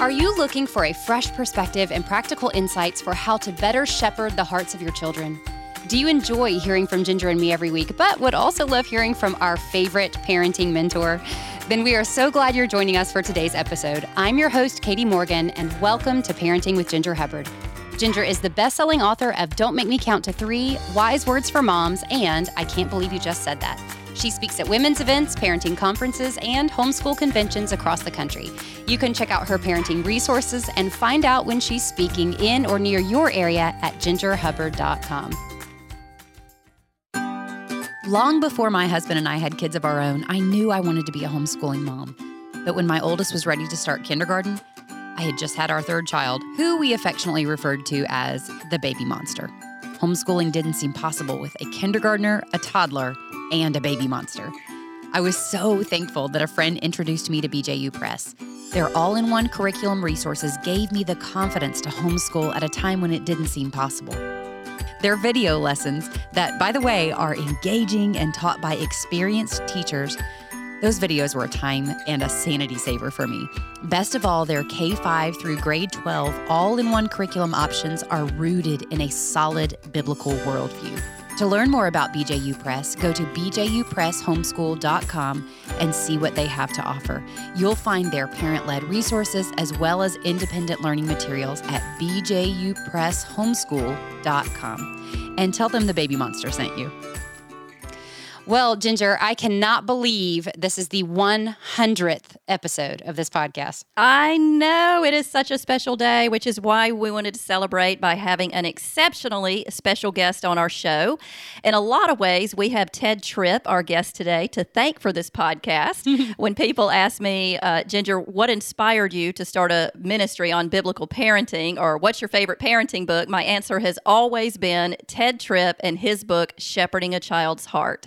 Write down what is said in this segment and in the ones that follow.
Are you looking for a fresh perspective and practical insights for how to better shepherd the hearts of your children? Do you enjoy hearing from Ginger and me every week, but would also love hearing from our favorite parenting mentor? Then we are so glad you're joining us for today's episode. I'm your host, Katie Morgan, and welcome to Parenting with Ginger Hubbard. Ginger is the best selling author of Don't Make Me Count to Three, Wise Words for Moms, and I Can't Believe You Just Said That. She speaks at women's events, parenting conferences, and homeschool conventions across the country. You can check out her parenting resources and find out when she's speaking in or near your area at gingerhubbard.com. Long before my husband and I had kids of our own, I knew I wanted to be a homeschooling mom. But when my oldest was ready to start kindergarten, I had just had our third child, who we affectionately referred to as the baby monster. Homeschooling didn't seem possible with a kindergartner, a toddler, and a baby monster. I was so thankful that a friend introduced me to BJU Press. Their all in one curriculum resources gave me the confidence to homeschool at a time when it didn't seem possible. Their video lessons, that by the way are engaging and taught by experienced teachers, those videos were a time and a sanity saver for me. Best of all, their K 5 through grade 12 all in one curriculum options are rooted in a solid biblical worldview. To learn more about BJU Press, go to bjupresshomeschool.com and see what they have to offer. You'll find their parent led resources as well as independent learning materials at bjupresshomeschool.com. And tell them the baby monster sent you. Well, Ginger, I cannot believe this is the 100th episode of this podcast. I know it is such a special day, which is why we wanted to celebrate by having an exceptionally special guest on our show. In a lot of ways, we have Tedd Tripp, our guest today, to thank for this podcast. when people ask me, uh, Ginger, what inspired you to start a ministry on biblical parenting or what's your favorite parenting book, my answer has always been Tedd Tripp and his book, Shepherding a Child's Heart.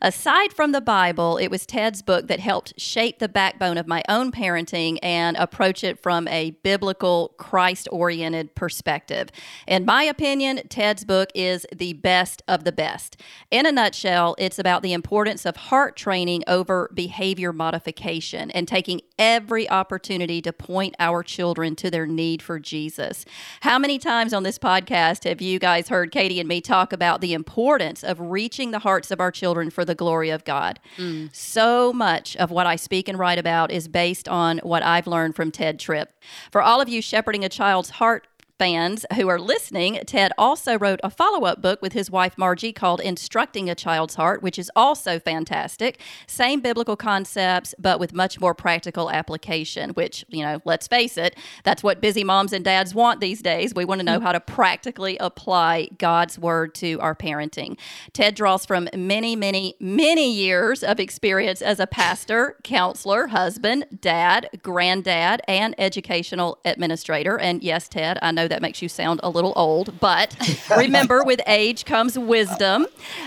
Aside from the Bible, it was Tedd's book that helped shape the backbone of my own parenting and approach it from a biblical, Christ oriented perspective. In my opinion, Tedd's book is the best of the best. In a nutshell, it's about the importance of heart training over behavior modification and taking every opportunity to point our children to their need for Jesus. How many times on this podcast have you guys heard Katie and me talk about the importance of reaching the hearts of our children for the glory of God? Mm. So much of what I speak and write about is based on what I've learned from Tedd Tripp. For all of you shepherding a child's heart fans who are listening, Tedd also wrote a follow up book with his wife Margy called Instructing a Child's Heart, which is also fantastic. Same biblical concepts, but with much more practical application, which, you know, let's face it, that's what busy moms and dads want these days. We want to know hmm. how to practically apply God's word to our parenting. Tedd draws from many, many, many years of experience as a pastor, counselor, husband, dad, granddad, and educational administrator. And yes, Tedd, I know that makes you sound a little old, but remember, with age comes wisdom.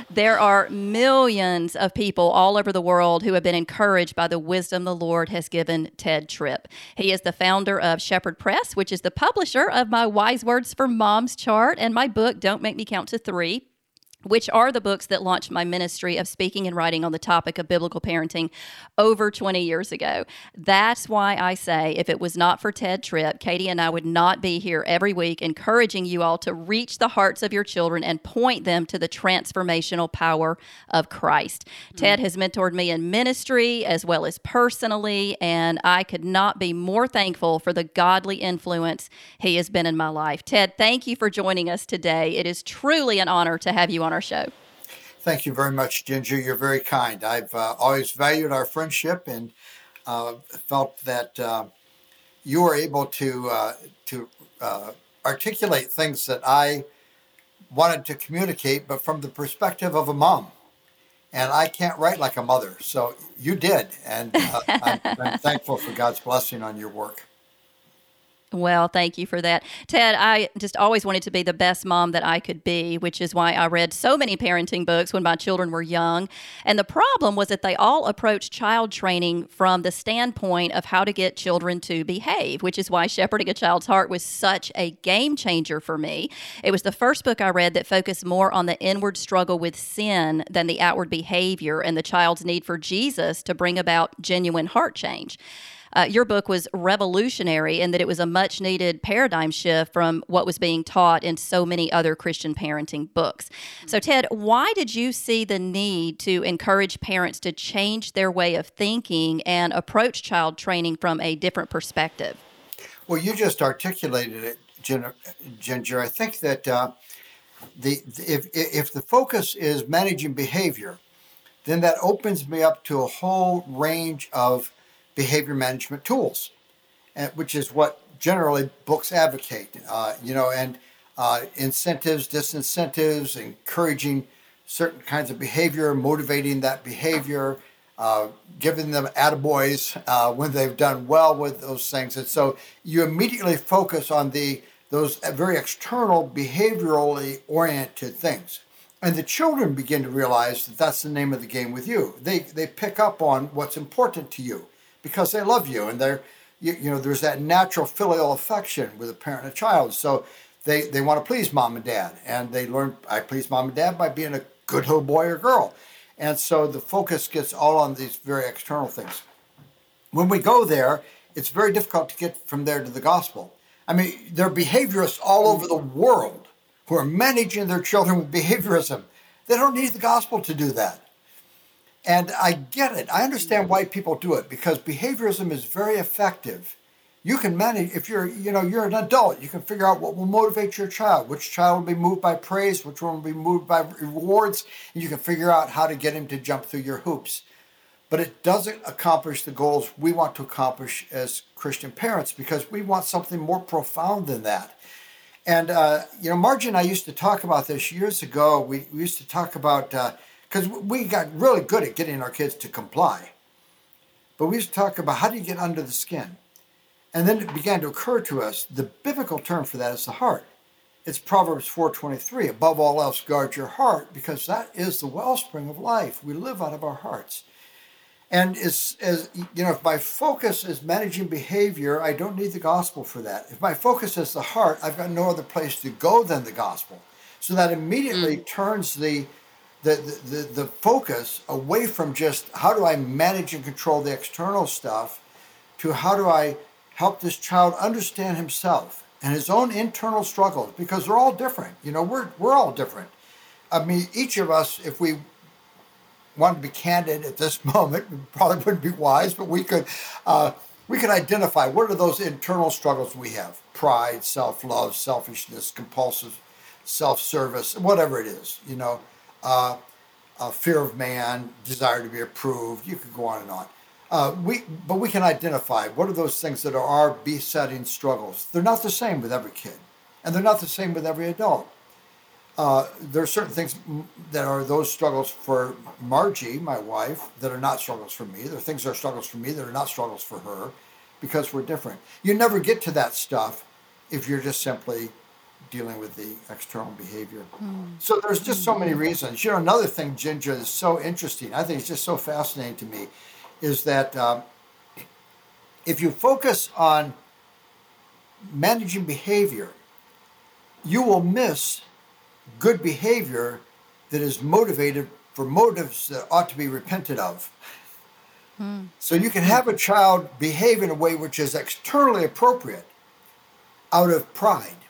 There are millions of people all over the world who have been encouraged by the wisdom the Lord has given Tedd Tripp. He is the founder of Shepherd Press, which is the publisher of my Wise Words for Moms chart and my book, Don't Make Me Count to Three which are the books that launched my ministry of speaking and writing on the topic of biblical parenting over 20 years ago. That's why I say if it was not for Tedd Tripp, Katie and I would not be here every week encouraging you all to reach the hearts of your children and point them to the transformational power of Christ. Mm-hmm. Tedd has mentored me in ministry as well as personally, and I could not be more thankful for the godly influence he has been in my life. Tedd, thank you for joining us today. It is truly an honor to have you on on our show. Thank you very much, Ginger. You're very kind. I've uh, always valued our friendship and uh, felt that uh, you were able to uh, to uh, articulate things that I wanted to communicate, but from the perspective of a mom. And I can't write like a mother, so you did, and uh, I'm, I'm thankful for God's blessing on your work. Well, thank you for that. Tedd, I just always wanted to be the best mom that I could be, which is why I read so many parenting books when my children were young. And the problem was that they all approached child training from the standpoint of how to get children to behave, which is why Shepherding a Child's Heart was such a game changer for me. It was the first book I read that focused more on the inward struggle with sin than the outward behavior and the child's need for Jesus to bring about genuine heart change. Uh, your book was revolutionary in that it was a much needed paradigm shift from what was being taught in so many other Christian parenting books. So, Tedd, why did you see the need to encourage parents to change their way of thinking and approach child training from a different perspective? Well, you just articulated it, Ginger. I think that uh, the if if the focus is managing behavior, then that opens me up to a whole range of behavior management tools, which is what generally books advocate. Uh, you know, and uh, incentives, disincentives, encouraging certain kinds of behavior, motivating that behavior, uh, giving them attaboys uh, when they've done well with those things. And so you immediately focus on the those very external, behaviorally oriented things. And the children begin to realize that that's the name of the game with you. They, they pick up on what's important to you because they love you and they're, you, you know, there's that natural filial affection with a parent and a child. So they, they want to please mom and dad. And they learn, I please mom and dad by being a good little boy or girl. And so the focus gets all on these very external things. When we go there, it's very difficult to get from there to the gospel. I mean, there are behaviorists all over the world who are managing their children with behaviorism. They don't need the gospel to do that. And I get it. I understand why people do it because behaviorism is very effective. You can manage if you're, you know, you're an adult, you can figure out what will motivate your child, which child will be moved by praise, which one will be moved by rewards, and you can figure out how to get him to jump through your hoops but it doesn't accomplish the goals we want to accomplish as Christian parents because we want something more profound than that. And, uh, you know, Margy and I used to talk about this years ago. We, we used to talk about, because we got really good at getting our kids to comply. But we used to talk about how do you get under the skin? And then it began to occur to us the biblical term for that is the heart. It's Proverbs 4:23. Above all else, guard your heart, because that is the wellspring of life. We live out of our hearts. And as, as you know, if my focus is managing behavior, I don't need the gospel for that. If my focus is the heart, I've got no other place to go than the gospel. So that immediately mm. turns the, the, the, the focus away from just how do I manage and control the external stuff to how do I help this child understand himself and his own internal struggles because they're all different. You know, we're, we're all different. I mean, each of us, if we want to be candid at this moment, probably wouldn't be wise, but we could uh, we could identify what are those internal struggles we have: pride, self-love, selfishness, compulsive self-service, whatever it is. You know, uh, uh, fear of man, desire to be approved. You could go on and on. Uh, we, but we can identify what are those things that are our besetting struggles. They're not the same with every kid, and they're not the same with every adult. Uh, there are certain things that are those struggles for Margy, my wife, that are not struggles for me. There are things that are struggles for me that are not struggles for her because we're different. You never get to that stuff if you're just simply dealing with the external behavior. Mm. So there's just so many reasons. You know, another thing, Ginger, is so interesting. I think it's just so fascinating to me is that um, if you focus on managing behavior, you will miss good behavior that is motivated for motives that ought to be repented of. Hmm. So you can have a child behave in a way which is externally appropriate out of pride,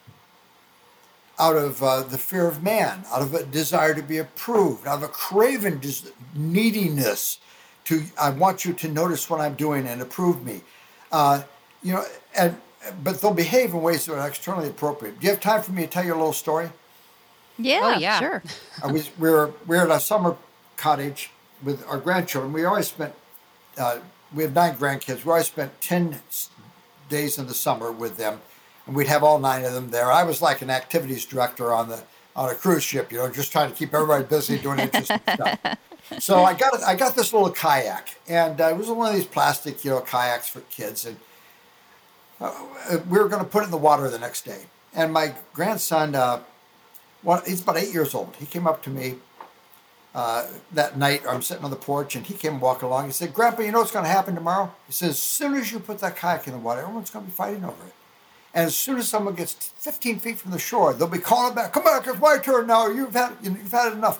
out of uh, the fear of man, out of a desire to be approved, out of a craven des- neediness to, I want you to notice what I'm doing and approve me. Uh, you know, and but they'll behave in ways that are externally appropriate. Do you have time for me to tell you a little story? Yeah, oh, yeah. sure. we, we, were, we were at a summer cottage with our grandchildren. We always spent, uh, we have nine grandkids. We always spent 10 days in the summer with them, and we'd have all nine of them there. I was like an activities director on the on a cruise ship, you know, just trying to keep everybody busy doing interesting stuff. So I got I got this little kayak, and uh, it was one of these plastic, you know, kayaks for kids, and uh, we were going to put it in the water the next day. And my grandson, uh, well, he's about eight years old. He came up to me uh, that night. I'm sitting on the porch, and he came walking along. He said, "Grandpa, you know what's going to happen tomorrow?" He says, "As soon as you put that kayak in the water, everyone's going to be fighting over it." And as soon as someone gets 15 feet from the shore, they'll be calling back, "Come back! It's my turn now. You've had you've had enough."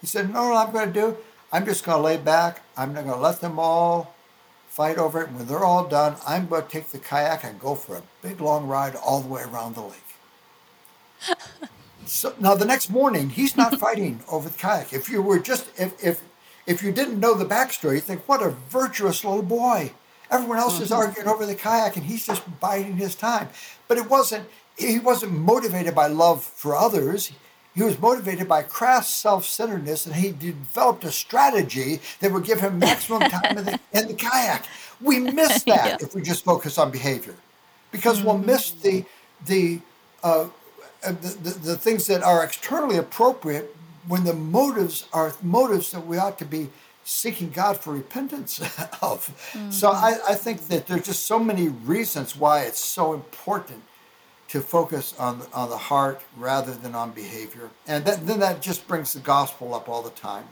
He said, "No, no, I'm going to do. I'm just going to lay back. I'm not going to let them all fight over it. And when they're all done, I'm going to take the kayak and go for a big long ride all the way around the lake. so now the next morning, he's not fighting over the kayak. If you were just if if if you didn't know the backstory, you think what a virtuous little boy. Everyone else is arguing over the kayak, and he's just biding his time. But it wasn't. He wasn't motivated by love for others. He was motivated by crass self-centeredness, and he developed a strategy that would give him maximum time in, the, in the kayak. We miss that Yeah. if we just focus on behavior, because we'll miss the the, uh, uh, the the the things that are externally appropriate when the motives are motives that we ought to be seeking God for repentance of. So mm-hmm. I, I think that there's just so many reasons why it's so important to focus on the, on the heart rather than on behavior. And that, then that just brings the gospel up all the time.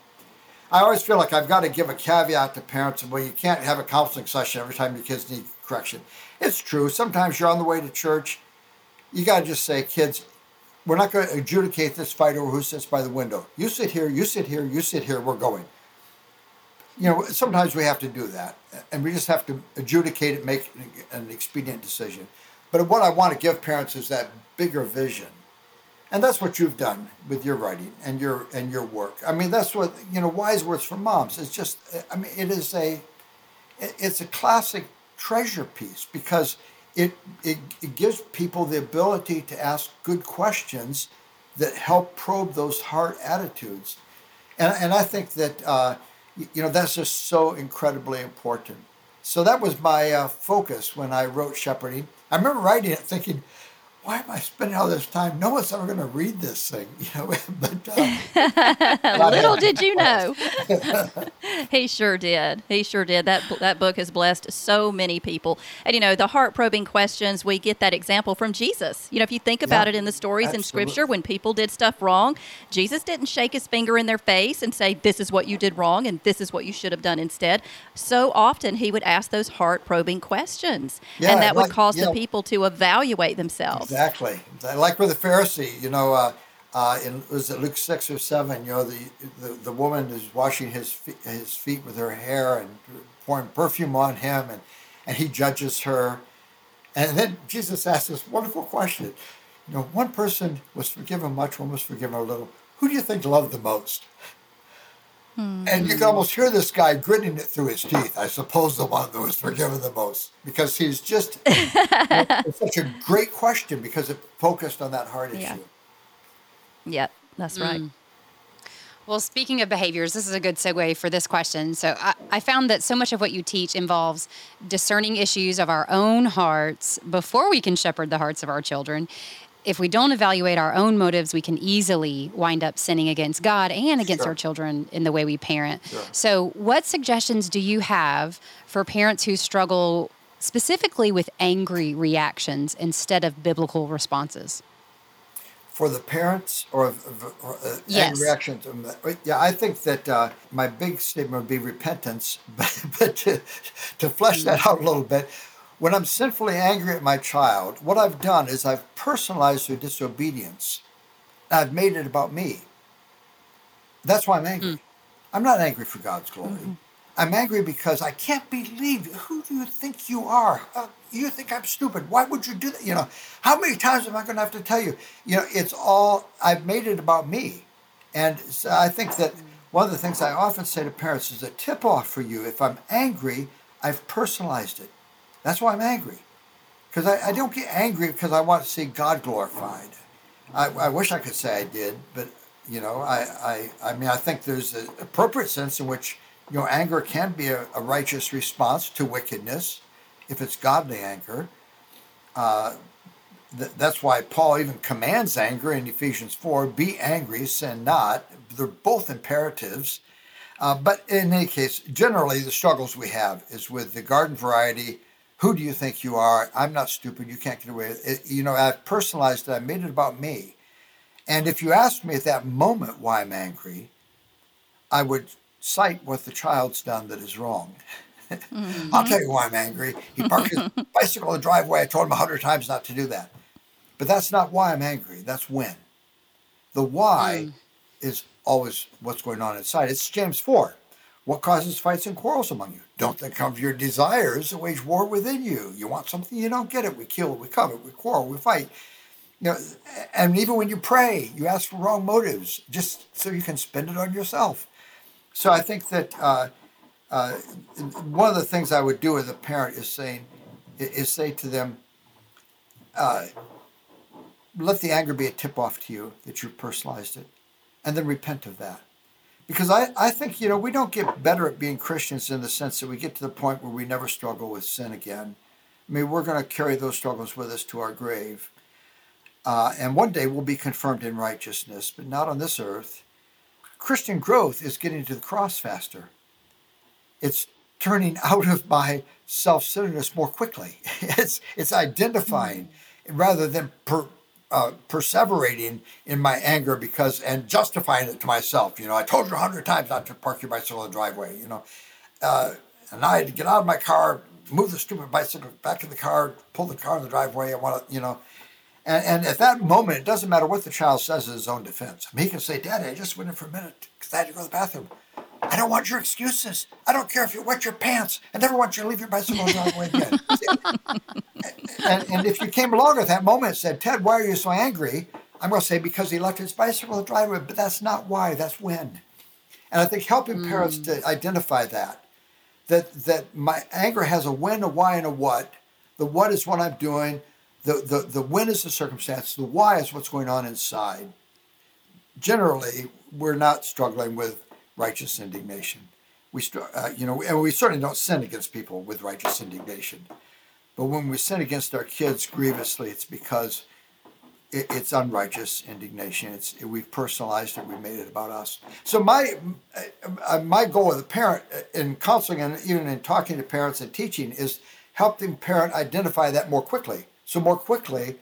I always feel like I've got to give a caveat to parents. Well, you can't have a counseling session every time your kids need correction. It's true. Sometimes you're on the way to church. You got to just say, kids, we're not going to adjudicate this fight over who sits by the window. You sit here, you sit here, you sit here, we're going. You know, sometimes we have to do that. And we just have to adjudicate it, make an expedient decision. But what I want to give parents is that bigger vision. And that's what you've done with your writing and your and your work. I mean, that's what you know. Wise words for moms. It's just. I mean, it is a. It's a classic treasure piece because it it, it gives people the ability to ask good questions that help probe those hard attitudes, and and I think that uh, you know that's just so incredibly important. So that was my uh, focus when I wrote Shepherding. I remember writing it thinking, why am I spending all this time? No one's ever going to read this thing, you know. but uh, Little did you know. he sure did. He sure did. That that book has blessed so many people. And you know, the heart-probing questions, we get that example from Jesus. You know, if you think about Yeah, it in the stories in scripture when people did stuff wrong, Jesus didn't shake his finger in their face and say this is what you did wrong and this is what you should have done instead. So often he would ask those heart-probing questions. Yeah, and that would like- cause yeah. the people to evaluate themselves. Exactly. Like with the Pharisee, you know, uh, uh, in was it Luke six or seven? You know, the the, the woman is washing his feet, his feet with her hair and pouring perfume on him, and and he judges her, and then Jesus asks this wonderful question. You know, one person was forgiven much, one was forgiven a little. Who do you think loved the most? And you can almost hear this guy gritting it through his teeth. I suppose the one that was forgiven the most, because he's just it's such a great question because it focused on that heart Yeah. issue. Yep, that's right. Mm. Well, speaking of behaviors, this is a good segue for this question. So, I, I found that so much of what you teach involves discerning issues of our own hearts before we can shepherd the hearts of our children. If we don't evaluate our own motives, we can easily wind up sinning against God and against Sure. our children in the way we parent. Sure. So, what suggestions do you have for parents who struggle specifically with angry reactions instead of biblical responses? For the parents or, or uh, Yes. and reactions, um, yeah, I think that uh, my big statement would be repentance. But, but to, to flesh that out a little bit, when I'm sinfully angry at my child, what I've done is I've personalized their disobedience. I've made it about me. That's why I'm angry. I'm not angry for God's glory. I'm angry because I can't believe who do you think you are? Uh, you think I'm stupid? Why would you do that? You know, how many times am I going to have to tell you? You know, it's all I've made it about me, and so I think that one of the things I often say to parents is a tip off for you. If I'm angry, I've personalized it. That's why I'm angry, because I, I don't get angry because I want to see God glorified. I, I wish I could say I did, but you know, I, I, I mean, I think there's an appropriate sense in which you know anger can be a, a righteous response to wickedness, if it's godly anger. Uh, th- that's why Paul even commands anger in Ephesians four: "Be angry, sin not." They're both imperatives. Uh, but in any case, generally the struggles we have is with the garden variety. Who do you think you are? I'm not stupid. You can't get away with it. You know, I've personalized it. I made it about me. And if you asked me at that moment why I'm angry, I would cite what the child's done that is wrong. I'll mm-hmm. tell you why I'm angry. He parked his bicycle in the driveway. I told him a hundred times not to do that. But that's not why I'm angry. That's when. The why mm. is always what's going on inside. It's James 4. What causes fights and quarrels among you? Don't think of your desires that wage war within you. You want something, you don't get it. We kill, we covet, we quarrel, we fight. You know, and even when you pray, you ask for wrong motives just so you can spend it on yourself. So I think that uh, uh, one of the things I would do with a parent is saying, is say to them, uh, let the anger be a tip off to you that you've personalized it, and then repent of that. Because I, I think, you know, we don't get better at being Christians in the sense that we get to the point where we never struggle with sin again. I mean, we're going to carry those struggles with us to our grave. Uh, and one day we'll be confirmed in righteousness, but not on this earth. Christian growth is getting to the cross faster. It's turning out of my self-centeredness more quickly. It's it's identifying mm-hmm. rather than per, uh, perseverating in my anger because and justifying it to myself. You know, I told you a hundred times not to park your bicycle in the driveway. You know, uh, and I had to get out of my car, move the stupid bicycle back in the car, pull the car in the driveway. I want to, you know. And, and at that moment, it doesn't matter what the child says in his own defense. I mean, he can say, Daddy, I just went in for a minute because I had to go to the bathroom. I don't want your excuses. I don't care if you wet your pants. I never want you to leave your bicycle on the driveway again. and, and, if you came along at that moment and said, Tedd, why are you so angry? I'm going to say, because he left his bicycle on the driveway. But that's not why, that's when. And I think helping mm. parents to identify that, that, that my anger has a when, a why, and a what. The what is what I'm doing. The, the, the when is the circumstance. The why is what's going on inside. Generally, we're not struggling with righteous indignation. We, uh, you know, and we certainly don't sin against people with righteous indignation. But when we sin against our kids grievously, it's because it, it's unrighteous indignation. It's we've personalized it. We've made it about us. So my uh, my goal as a parent uh, in counseling and even in talking to parents and teaching is helping parent identify that more quickly. So more quickly,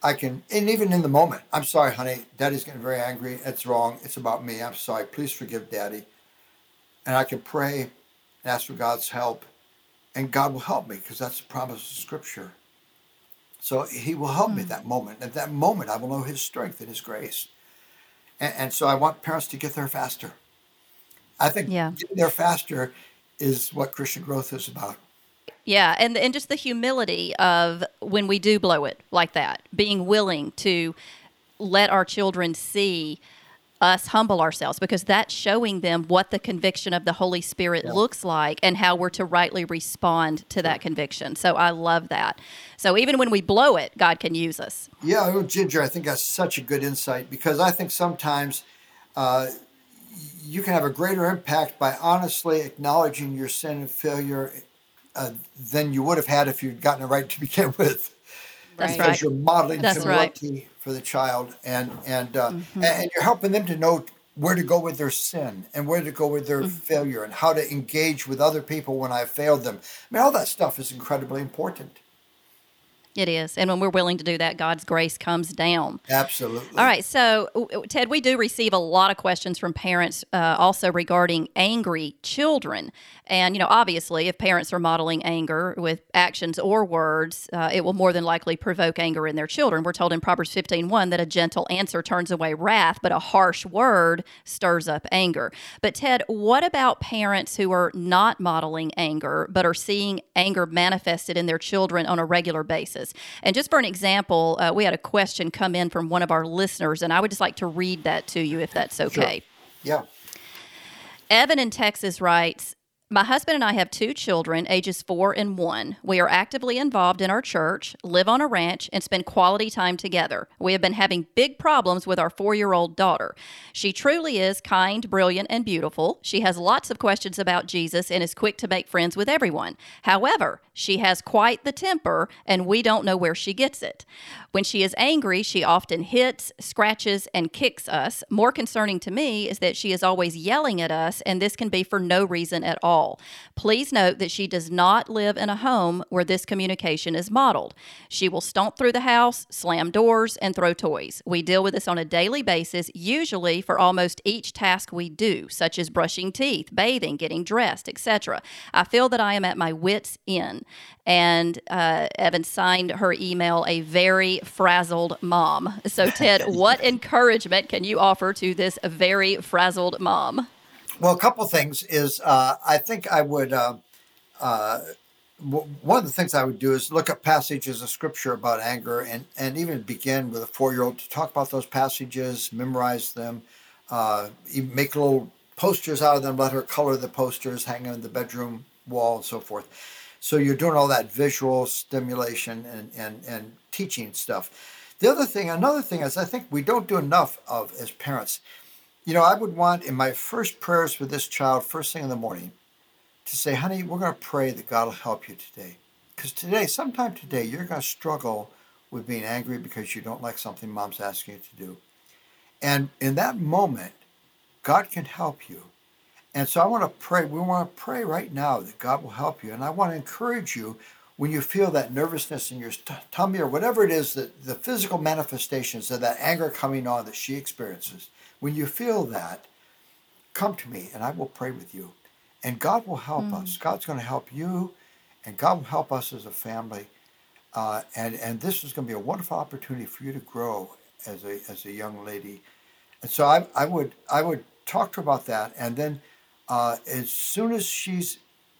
I can, and even in the moment, I'm sorry, honey, daddy's getting very angry. It's wrong. It's about me. I'm sorry. Please forgive daddy. And I can pray and ask for God's help, and God will help me because that's the promise of Scripture. So He will help me at that moment. At that moment, I will know His strength and His grace. And, and so I want parents to get there faster. I think yeah. getting there faster is what Christian growth is about. Yeah, and and just the humility of when we do blow it like that, being willing to let our children see us humble ourselves because that's showing them what the conviction of the Holy Spirit yeah. looks like and how we're to rightly respond to that conviction. So I love that. So even when we blow it, God can use us. Yeah, well, Ginger, I think that's such a good insight because I think sometimes uh, you can have a greater impact by honestly acknowledging your sin and failure uh, than you would have had if you'd gotten it right to begin with. That's because right. you're modeling That's humility right. for the child, and and uh, mm-hmm. and you're helping them to know where to go with their sin and where to go with their mm-hmm. failure and how to engage with other people when I failed them. I mean, all that stuff is incredibly important. It is. And when we're willing to do that, God's grace comes down. Absolutely. All right. So, Tedd, we do receive a lot of questions from parents uh, also regarding angry children. And, you know, obviously, if parents are modeling anger with actions or words, uh, it will more than likely provoke anger in their children. We're told in Proverbs 15 1 that a gentle answer turns away wrath, but a harsh word stirs up anger. But, Tedd, what about parents who are not modeling anger, but are seeing anger manifested in their children on a regular basis? And just for an example, uh, we had a question come in from one of our listeners, and I would just like to read that to you if that's okay. Sure. Yeah. Evan in Texas writes, my husband and I have two children, ages four and one. We are actively involved in our church, live on a ranch, and spend quality time together. We have been having big problems with our four year old daughter. She truly is kind, brilliant, and beautiful. She has lots of questions about Jesus and is quick to make friends with everyone. However, she has quite the temper, and we don't know where she gets it. When she is angry, she often hits, scratches, and kicks us. More concerning to me is that she is always yelling at us, and this can be for no reason at all all. Please note that she does not live in a home where this communication is modeled. She will stomp through the house, slam doors, and throw toys. We deal with this on a daily basis, usually for almost each task we do, such as brushing teeth, bathing, getting dressed, etc. I feel that I am at my wits' end. And uh, Evan signed her email a very frazzled mom. So, Tedd, what encouragement can you offer to this very frazzled mom? Well, a couple things is uh, I think I would. Uh, uh, one of the things I would do is look at passages of scripture about anger and, and even begin with a four year old to talk about those passages, memorize them, uh, make little posters out of them, let her color the posters, hang on the bedroom wall, and so forth. So you're doing all that visual stimulation and, and, and teaching stuff. The other thing, another thing is I think we don't do enough of as parents. You know, I would want in my first prayers for this child, first thing in the morning, to say, honey, we're going to pray that God will help you today. Because today, sometime today, you're going to struggle with being angry because you don't like something mom's asking you to do. And in that moment, God can help you. And so I want to pray. We want to pray right now that God will help you. And I want to encourage you when you feel that nervousness in your tummy or whatever it is, that the physical manifestations of that anger coming on that she experiences, when you feel that, come to me and I will pray with you. And God will help mm. us. God's going to help you, and God will help us as a family. Uh, and and this is going to be a wonderful opportunity for you to grow as a as a young lady. And so I I would I would talk to her about that, and then uh, as soon as she's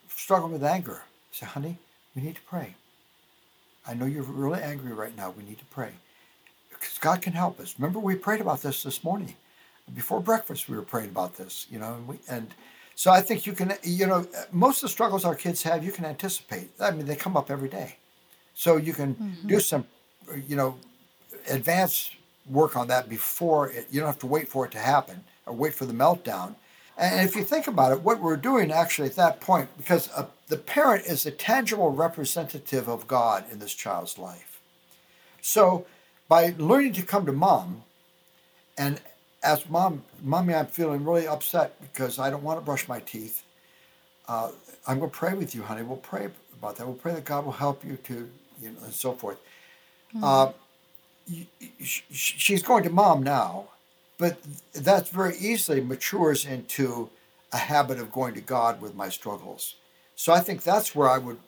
struggling with anger, say, honey, we need to pray. I know you're really angry right now. We need to pray because God can help us. Remember, we prayed about this this morning before breakfast. We were praying about this, you know, and we and so I think you can, you know, most of the struggles our kids have, you can anticipate. I mean, they come up every day. So you can mm-hmm. do some, you know, advanced work on that before it, you don't have to wait for it to happen or wait for the meltdown. And if you think about it, what we're doing actually at that point, because a, the parent is a tangible representative of God in this child's life. So by learning to come to mom and ask mom, mommy, I'm feeling really upset because I don't want to brush my teeth. Uh, I'm going to pray with you, honey. We'll pray about that. We'll pray that God will help you to, you know, and so forth. Mm-hmm. Uh, she's going to mom now, but that very easily matures into a habit of going to God with my struggles. So I think that's where I would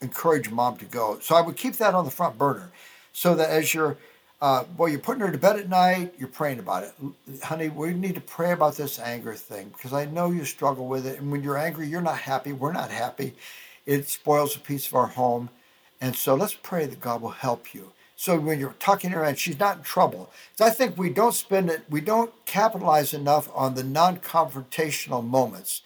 encourage mom to go. So I would keep that on the front burner so that as you're uh, well, you're putting her to bed at night, you're praying about it. Honey, we need to pray about this anger thing because I know you struggle with it. And when you're angry, you're not happy. We're not happy. It spoils a piece of our home. And so let's pray that God will help you. So when you're talking to her and she's not in trouble. I think we don't spend it, we don't capitalize enough on the non confrontational moments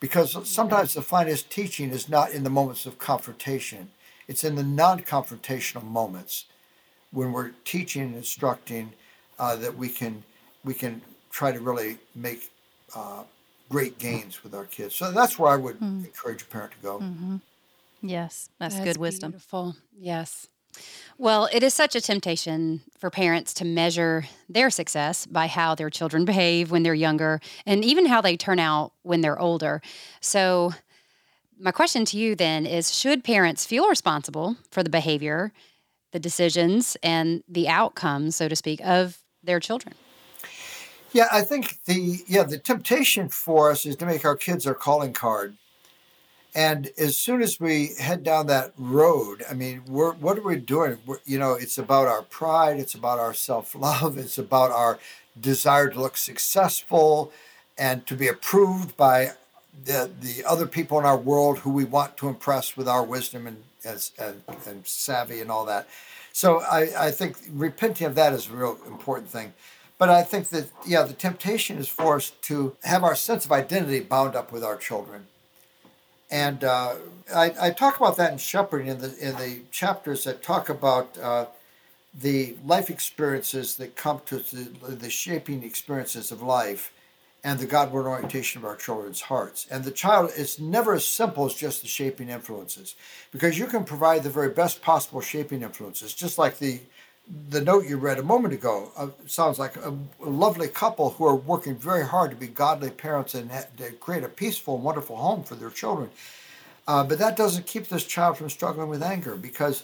because sometimes the finest teaching is not in the moments of confrontation, it's in the non confrontational moments when we're teaching and instructing uh, that we can we can try to really make uh, great gains with our kids. So that's where I would mm. encourage a parent to go. Mm-hmm. Yes, that's, that's good wisdom. Beautiful. Yes. Well, it is such a temptation for parents to measure their success by how their children behave when they're younger and even how they turn out when they're older. So, my question to you then is Should parents feel responsible for the behavior the decisions and the outcomes, so to speak, of their children. Yeah, I think the yeah the temptation for us is to make our kids our calling card. And as soon as we head down that road, I mean, we're, what are we doing? We're, you know, it's about our pride, it's about our self love, it's about our desire to look successful and to be approved by the, the other people in our world who we want to impress with our wisdom and, and, and savvy and all that. So I, I think repenting of that is a real important thing. But I think that, yeah, the temptation is for us to have our sense of identity bound up with our children. And uh, I, I, talk about that in shepherding in the, in the chapters that talk about uh, the life experiences that come to the, the shaping experiences of life and the Godward orientation of our children's hearts. And the child, it's never as simple as just the shaping influences, because you can provide the very best possible shaping influences, just like the the note you read a moment ago uh, sounds like a, a, lovely couple who are working very hard to be godly parents and ha- to create a peaceful, and wonderful home for their children. Uh, but that doesn't keep this child from struggling with anger because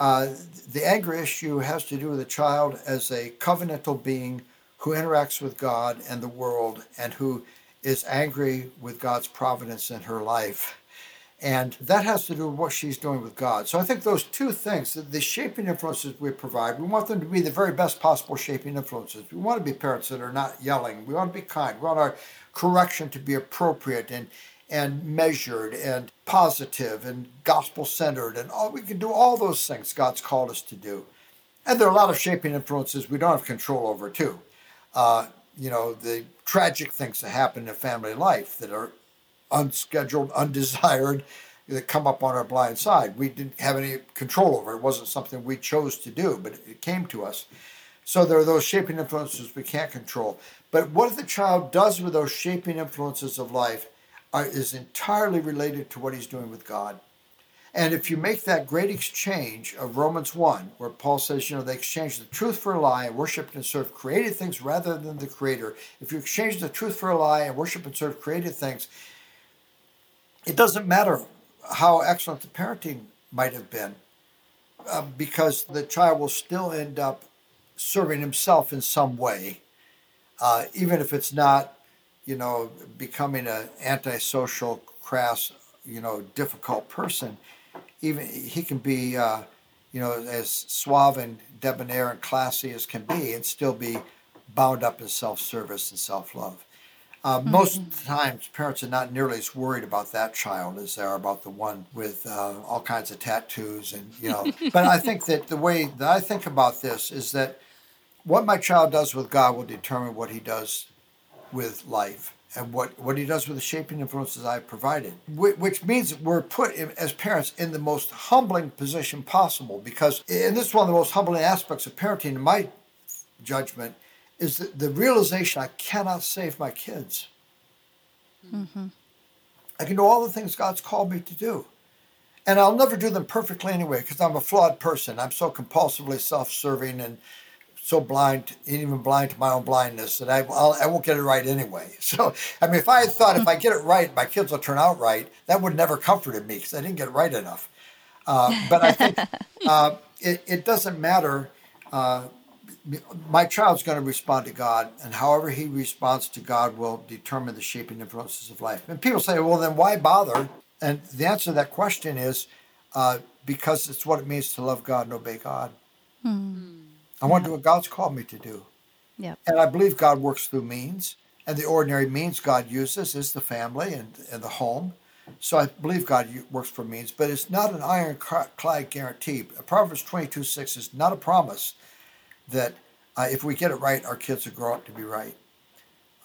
uh, the anger issue has to do with the child as a covenantal being who interacts with God and the world and who is angry with God's providence in her life. And that has to do with what she's doing with God. So I think those two things, the shaping influences we provide, we want them to be the very best possible shaping influences. We want to be parents that are not yelling. We want to be kind. We want our correction to be appropriate and and measured and positive and gospel centered and all we can do all those things God's called us to do. And there are a lot of shaping influences we don't have control over too. Uh, you know, the tragic things that happen in family life that are unscheduled, undesired, that come up on our blind side. We didn't have any control over. It It wasn't something we chose to do, but it came to us. So there are those shaping influences we can't control. But what the child does with those shaping influences of life are, is entirely related to what he's doing with God. And if you make that great exchange of Romans 1, where Paul says, you know, they exchange the truth for a lie and worship and serve created things rather than the creator. If you exchange the truth for a lie and worship and serve created things, it doesn't matter how excellent the parenting might have been, uh, because the child will still end up serving himself in some way, uh, even if it's not, you know, becoming an antisocial, crass, you know, difficult person. Even he can be, uh, you know, as suave and debonair and classy as can be, and still be bound up in self-service and self-love. Uh, mm-hmm. Most times, parents are not nearly as worried about that child as they are about the one with uh, all kinds of tattoos and you know. but I think that the way that I think about this is that what my child does with God will determine what he does with life and what, what he does with the shaping influences I've provided, which means we're put in, as parents in the most humbling position possible because, and this is one of the most humbling aspects of parenting in my judgment, is the, the realization I cannot save my kids. Mm-hmm. I can do all the things God's called me to do. And I'll never do them perfectly anyway because I'm a flawed person. I'm so compulsively self serving and so blind, even blind to my own blindness, that I, I'll, I will not get it right anyway. So, I mean, if I had thought if I get it right, my kids will turn out right, that would never comforted me because I didn't get it right enough. Uh, but I think uh, it, it doesn't matter uh, my child's going to respond to God, and however he responds to God will determine the shaping influences of life. And people say, well, then why bother? And the answer to that question is uh, because it's what it means to love God and obey God. Hmm. I want to do what God's called me to do. Yep. And I believe God works through means, and the ordinary means God uses is the family and, and the home. So I believe God works for means, but it's not an ironclad guarantee. Proverbs 22 6 is not a promise that uh, if we get it right, our kids will grow up to be right.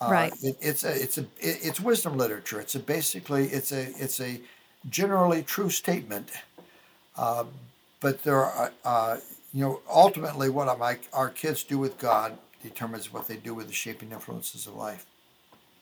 Uh, right. It, it's a it's a it, it's wisdom literature. It's a basically it's a it's a generally true statement, uh, but there are uh, you know ultimately what our kids do with God determines what they do with the shaping influences of life.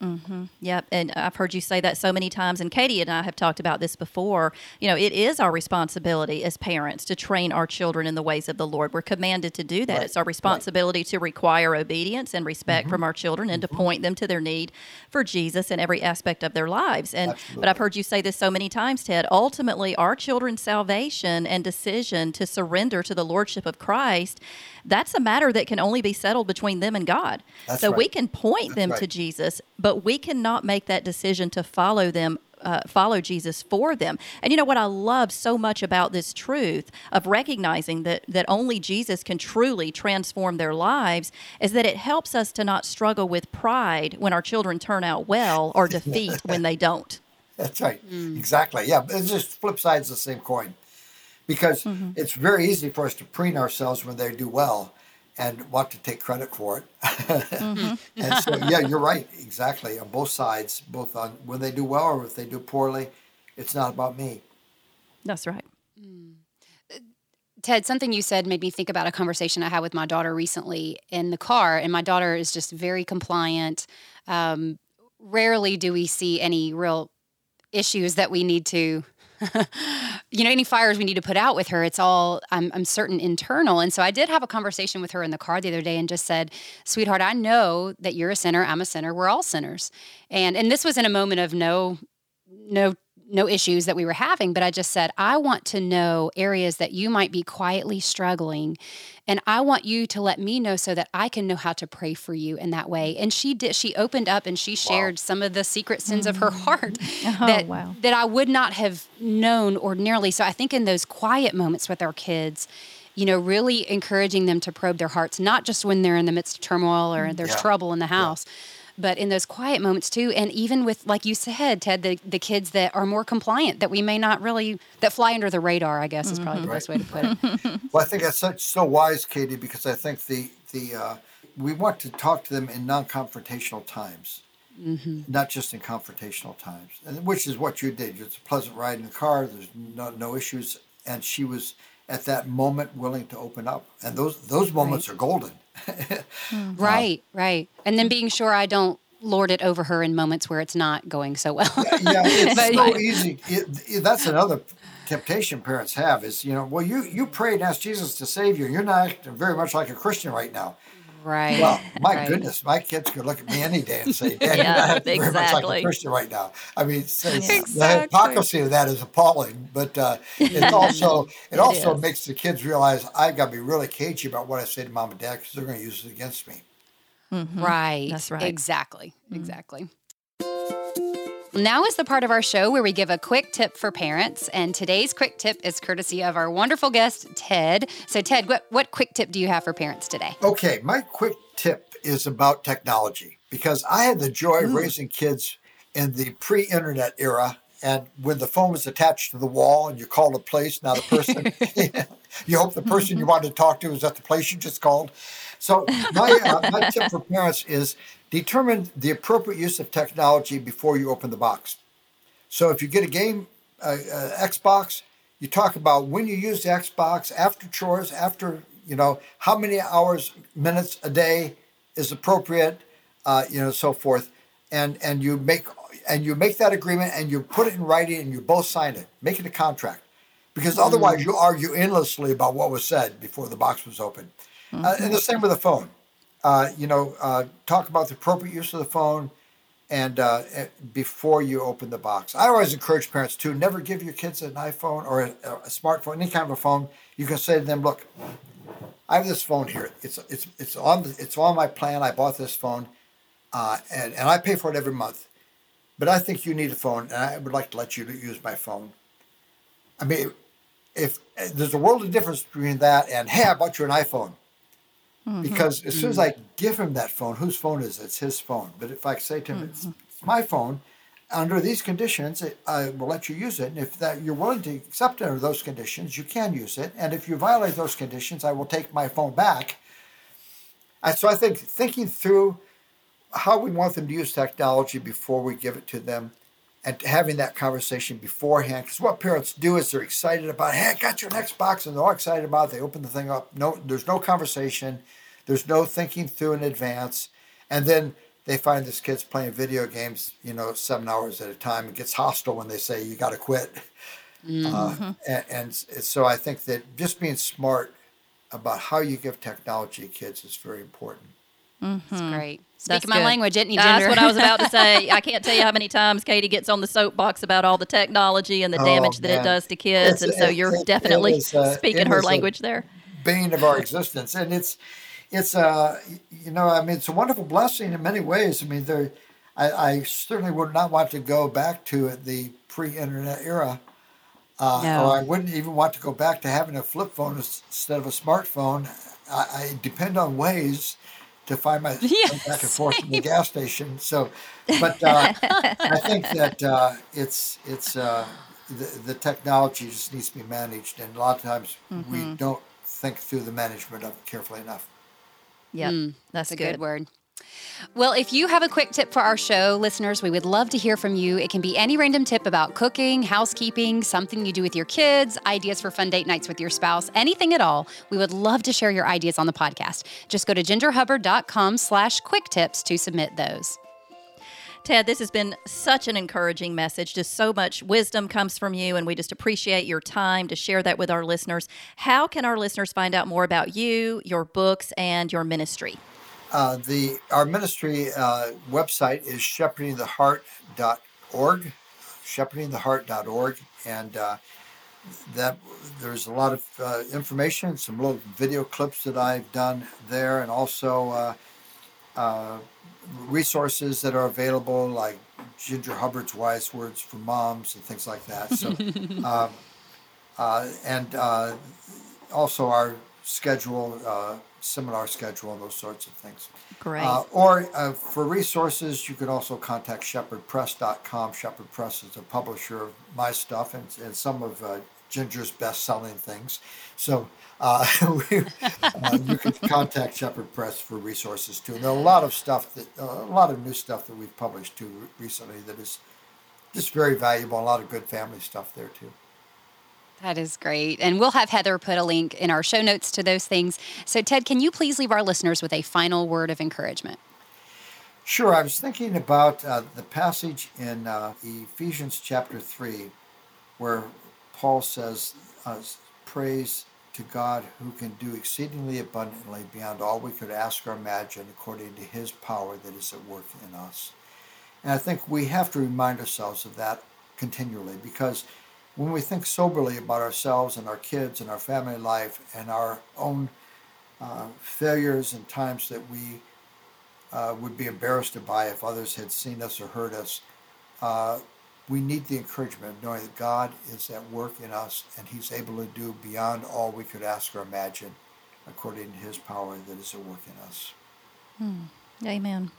Mm-hmm. Yep. And I've heard you say that so many times. And Katie and I have talked about this before. You know, it is our responsibility as parents to train our children in the ways of the Lord. We're commanded to do that. Right. It's our responsibility right. to require obedience and respect mm-hmm. from our children and mm-hmm. to point them to their need for Jesus in every aspect of their lives. And Absolutely. but I've heard you say this so many times, Tedd. Ultimately, our children's salvation and decision to surrender to the Lordship of Christ that's a matter that can only be settled between them and God. That's so right. we can point them right. to Jesus, but we cannot make that decision to follow them uh, follow Jesus for them. And you know what I love so much about this truth of recognizing that that only Jesus can truly transform their lives is that it helps us to not struggle with pride when our children turn out well or defeat when they don't. That's right. Mm. Exactly. Yeah, it's just flip sides of the same coin because mm-hmm. it's very easy for us to preen ourselves when they do well and want to take credit for it. mm-hmm. and so, yeah, you're right, exactly. On both sides, both on when they do well or if they do poorly, it's not about me. That's right. Mm. Tedd, something you said made me think about a conversation I had with my daughter recently in the car. And my daughter is just very compliant. Um, rarely do we see any real issues that we need to you know, any fires we need to put out with her, it's all, I'm, I'm certain, internal. And so I did have a conversation with her in the car the other day and just said, sweetheart, I know that you're a sinner. I'm a sinner. We're all sinners. And, and this was in a moment of no, no no issues that we were having, but I just said, I want to know areas that you might be quietly struggling. And I want you to let me know so that I can know how to pray for you in that way. And she did, she opened up and she shared wow. some of the secret sins mm. of her mm. heart oh, that, wow. that I would not have known ordinarily. So I think in those quiet moments with our kids, you know, really encouraging them to probe their hearts, not just when they're in the midst of turmoil or there's yeah. trouble in the house. Yeah but in those quiet moments too and even with like you said tedd the, the kids that are more compliant that we may not really that fly under the radar i guess is probably mm-hmm. the best way to put it. Well i think that's such so wise katie because i think the the uh, we want to talk to them in non-confrontational times. Mm-hmm. not just in confrontational times. And which is what you did. It's a pleasant ride in the car. There's no, no issues. And she was at that moment willing to open up and those those moments right. are golden mm. Right, right. And then being sure I don't lord it over her in moments where it's not going so well. yeah, yeah, it's but, so easy. It, it, that's another temptation parents have is, you know, well, you, you prayed and asked Jesus to save you. You're not acting very much like a Christian right now. Right. Well, my right. goodness, my kids could look at me any day and say, Dad, yeah, you're not exactly. very much like a Christian right now. I mean, exactly. the hypocrisy of that is appalling, but uh, it's also it, it also is. makes the kids realize I've got to be really cagey about what I say to mom and dad because they're going to use it against me. Mm-hmm. Right. That's right. Exactly. Mm-hmm. Exactly. Now is the part of our show where we give a quick tip for parents. And today's quick tip is courtesy of our wonderful guest, Tedd. So, Tedd, what, what quick tip do you have for parents today? Okay, my quick tip is about technology because I had the joy Ooh. of mm. raising kids in the pre internet era. And when the phone was attached to the wall and you called a place, now the person, you hope the person you mm-hmm. wanted to talk to is at the place you just called. So, my, uh, my tip for parents is Determine the appropriate use of technology before you open the box. So if you get a game, uh, uh, Xbox, you talk about when you use the Xbox, after chores, after, you know, how many hours, minutes a day is appropriate, uh, you know, so forth. And, and you make and you make that agreement and you put it in writing and you both sign it. Make it a contract. Because otherwise mm-hmm. you argue endlessly about what was said before the box was open. Mm-hmm. Uh, and the same with the phone uh, you know, uh, talk about the appropriate use of the phone and uh, eh, before you open the box. I always encourage parents to never give your kids an iPhone or a, a, smartphone, any kind of a phone. You can say to them, "Look, I have this phone here. It's it's it's on the, it's on my plan. I bought this phone, uh, and and I pay for it every month. But I think you need a phone, and I would like to let you use my phone. I mean, if eh, there's a world of difference between that and hey, I bought you an iPhone." Mm-hmm. Because as soon as I give him that phone, whose phone is it? It's his phone. But if I say to him, mm-hmm. it's my phone, under these conditions, I will let you use it. And if that you're willing to accept under those conditions, you can use it. And if you violate those conditions, I will take my phone back. And so I think thinking through how we want them to use technology before we give it to them and having that conversation beforehand. Because what parents do is they're excited about, hey, I got your Xbox, and they're all excited about it. They open the thing up. No, there's no conversation. There's no thinking through in advance. And then they find this kid's playing video games, you know, seven hours at a time. It gets hostile when they say, you got to quit. Mm-hmm. Uh, and, and, so I think that just being smart about how you give technology to kids is very important. Mm-hmm. That's great. Speaking my language, isn't he, Ginger? That's what I was about to say. I can't tell you how many times Katy gets on the soapbox about all the technology and the oh, damage that it does to kids, it's, and so you're it, definitely it is, uh, speaking her language there. Bane of our existence, and it's it's uh you know I mean it's a wonderful blessing in many ways. I mean there, I, I certainly would not want to go back to the pre-internet era. Uh, no. Or I wouldn't even want to go back to having a flip phone instead of a smartphone. I, I depend on Waze to find my yes, back and forth same. from the gas station. So, but uh, I think that uh, it's it's uh, the, the technology just needs to be managed, and a lot of times mm-hmm. we don't think through the management of it carefully enough. Yeah, mm, that's a good. good word. Well, if you have a quick tip for our show, listeners, we would love to hear from you. It can be any random tip about cooking, housekeeping, something you do with your kids, ideas for fun date nights with your spouse, anything at all. We would love to share your ideas on the podcast. Just go to gingerhubbard.com slash quick tips to submit those. Tedd, this has been such an encouraging message. Just so much wisdom comes from you, and we just appreciate your time to share that with our listeners. How can our listeners find out more about you, your books, and your ministry? Uh, the our ministry uh, website is shepherdingtheheart.org, shepherdingtheheart.org, and uh, that there's a lot of uh, information, some little video clips that I've done there, and also uh, uh, resources that are available, like Ginger Hubbard's Wise Words for Moms and things like that. So, um, uh, and uh, also our schedule, uh, seminar schedule, and those sorts of things. Great. Uh, or uh, for resources, you can also contact shepherdpress.com. Shepherd Press is a publisher of my stuff and, and some of uh, Ginger's best selling things. So uh, we, uh, you can contact Shepherd Press for resources too. And there are a lot of stuff that, uh, a lot of new stuff that we've published too recently that is just very valuable. A lot of good family stuff there too. That is great. And we'll have Heather put a link in our show notes to those things. So, Tedd, can you please leave our listeners with a final word of encouragement? Sure. I was thinking about uh, the passage in uh, Ephesians chapter 3 where Paul says, uh, Praise to God who can do exceedingly abundantly beyond all we could ask or imagine according to his power that is at work in us. And I think we have to remind ourselves of that continually because when we think soberly about ourselves and our kids and our family life and our own uh, failures and times that we uh, would be embarrassed to by if others had seen us or heard us, uh, we need the encouragement of knowing that God is at work in us and He's able to do beyond all we could ask or imagine according to His power that is at work in us. Hmm. Amen.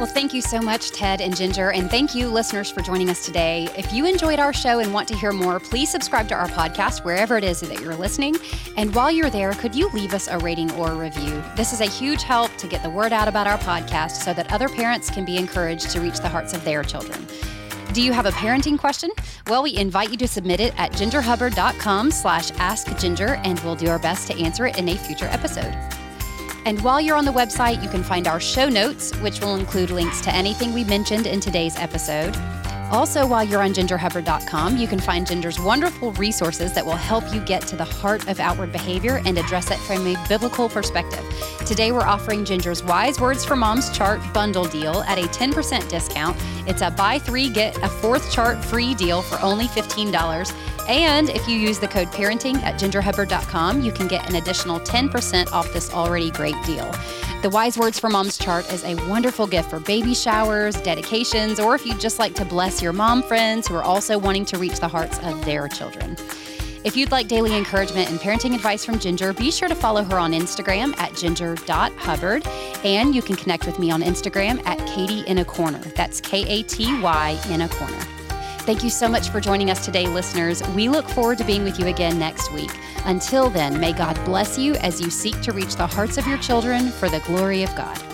Well, thank you so much, Tedd and Ginger, and thank you, listeners, for joining us today. If you enjoyed our show and want to hear more, please subscribe to our podcast wherever it is that you're listening. And while you're there, could you leave us a rating or a review? This is a huge help to get the word out about our podcast so that other parents can be encouraged to reach the hearts of their children. Do you have a parenting question? Well, we invite you to submit it at gingerhubbard.com slash askginger, and we'll do our best to answer it in a future episode. And while you're on the website, you can find our show notes, which will include links to anything we mentioned in today's episode. Also, while you're on gingerhubbard.com, you can find Ginger's wonderful resources that will help you get to the heart of outward behavior and address it from a biblical perspective. Today, we're offering Ginger's Wise Words for Moms chart bundle deal at a 10% discount. It's a buy three, get a fourth chart free deal for only $15. And if you use the code parenting at gingerhubbard.com, you can get an additional 10% off this already great deal. The Wise Words for Moms chart is a wonderful gift for baby showers, dedications, or if you'd just like to bless your mom friends who are also wanting to reach the hearts of their children. If you'd like daily encouragement and parenting advice from Ginger, be sure to follow her on Instagram at ginger.hubbard. And you can connect with me on Instagram at Katy in a Corner. That's K A T Y in a corner. Thank you so much for joining us today, listeners. We look forward to being with you again next week. Until then, may God bless you as you seek to reach the hearts of your children for the glory of God.